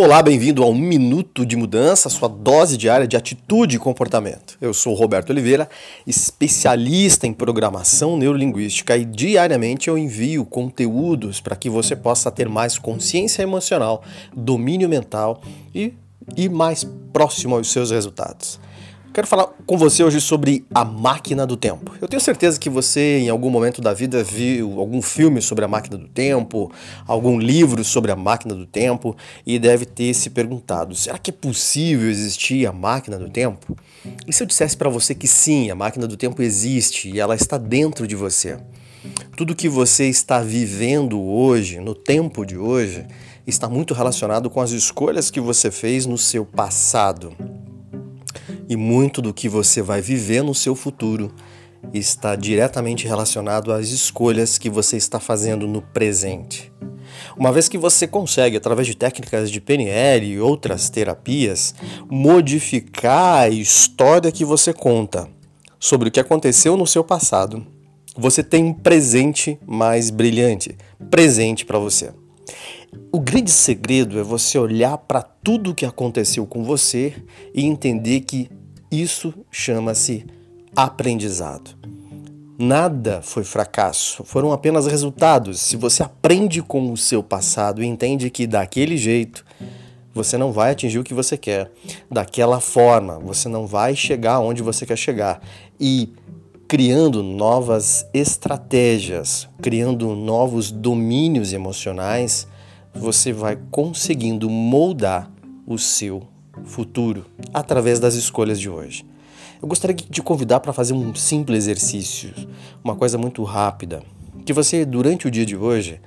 Olá, bem-vindo a um Minuto de Mudança, sua dose diária de atitude e comportamento. Eu sou Roberto Oliveira, especialista em programação neurolinguística e diariamente eu envio conteúdos para que você possa ter mais consciência emocional, domínio mental e ir mais próximo aos seus resultados. Quero falar com você hoje sobre a máquina do tempo. Eu tenho certeza que você, em algum momento da vida, viu algum filme sobre a máquina do tempo, algum livro sobre a máquina do tempo e deve ter se perguntado: será que é possível existir a máquina do tempo? E se eu dissesse para você que sim, a máquina do tempo existe e ela está dentro de você? Tudo que você está vivendo hoje, no tempo de hoje, está muito relacionado com as escolhas que você fez no seu passado e muito do que você vai viver no seu futuro está diretamente relacionado às escolhas que você está fazendo no presente. Uma vez que você consegue, através de técnicas de PNL e outras terapias, modificar a história que você conta sobre o que aconteceu no seu passado, você tem um presente mais brilhante, presente para você. O grande segredo é você olhar para tudo o que aconteceu com você e entender que isso chama-se aprendizado. Nada foi fracasso, foram apenas resultados. Se você aprende com o seu passado e entende que daquele jeito você não vai atingir o que você quer, daquela forma você não vai chegar onde você quer chegar e criando novas estratégias, criando novos domínios emocionais, você vai conseguindo moldar o seu futuro através das escolhas de hoje. Eu gostaria de te convidar para fazer um simples exercício, uma coisa muito rápida, que você durante o dia de hoje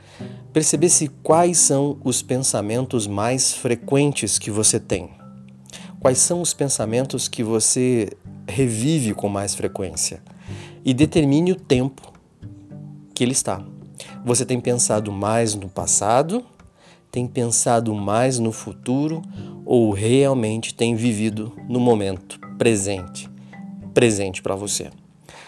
percebesse quais são os pensamentos mais frequentes que você tem. Quais são os pensamentos que você revive com mais frequência e determine o tempo que ele está. Você tem pensado mais no passado tem pensado mais no futuro ou realmente tem vivido no momento presente, presente para você.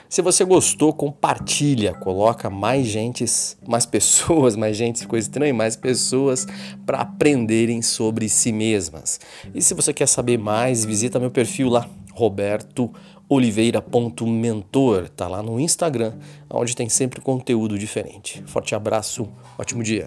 Se você gostou, compartilha, coloca mais gentes, mais pessoas, mais gente ficou estranho, mais pessoas para aprenderem sobre si mesmas. E se você quer saber mais, visita meu perfil lá, robertooliveira.mentor, tá lá no Instagram, onde tem sempre conteúdo diferente. Forte abraço, ótimo dia.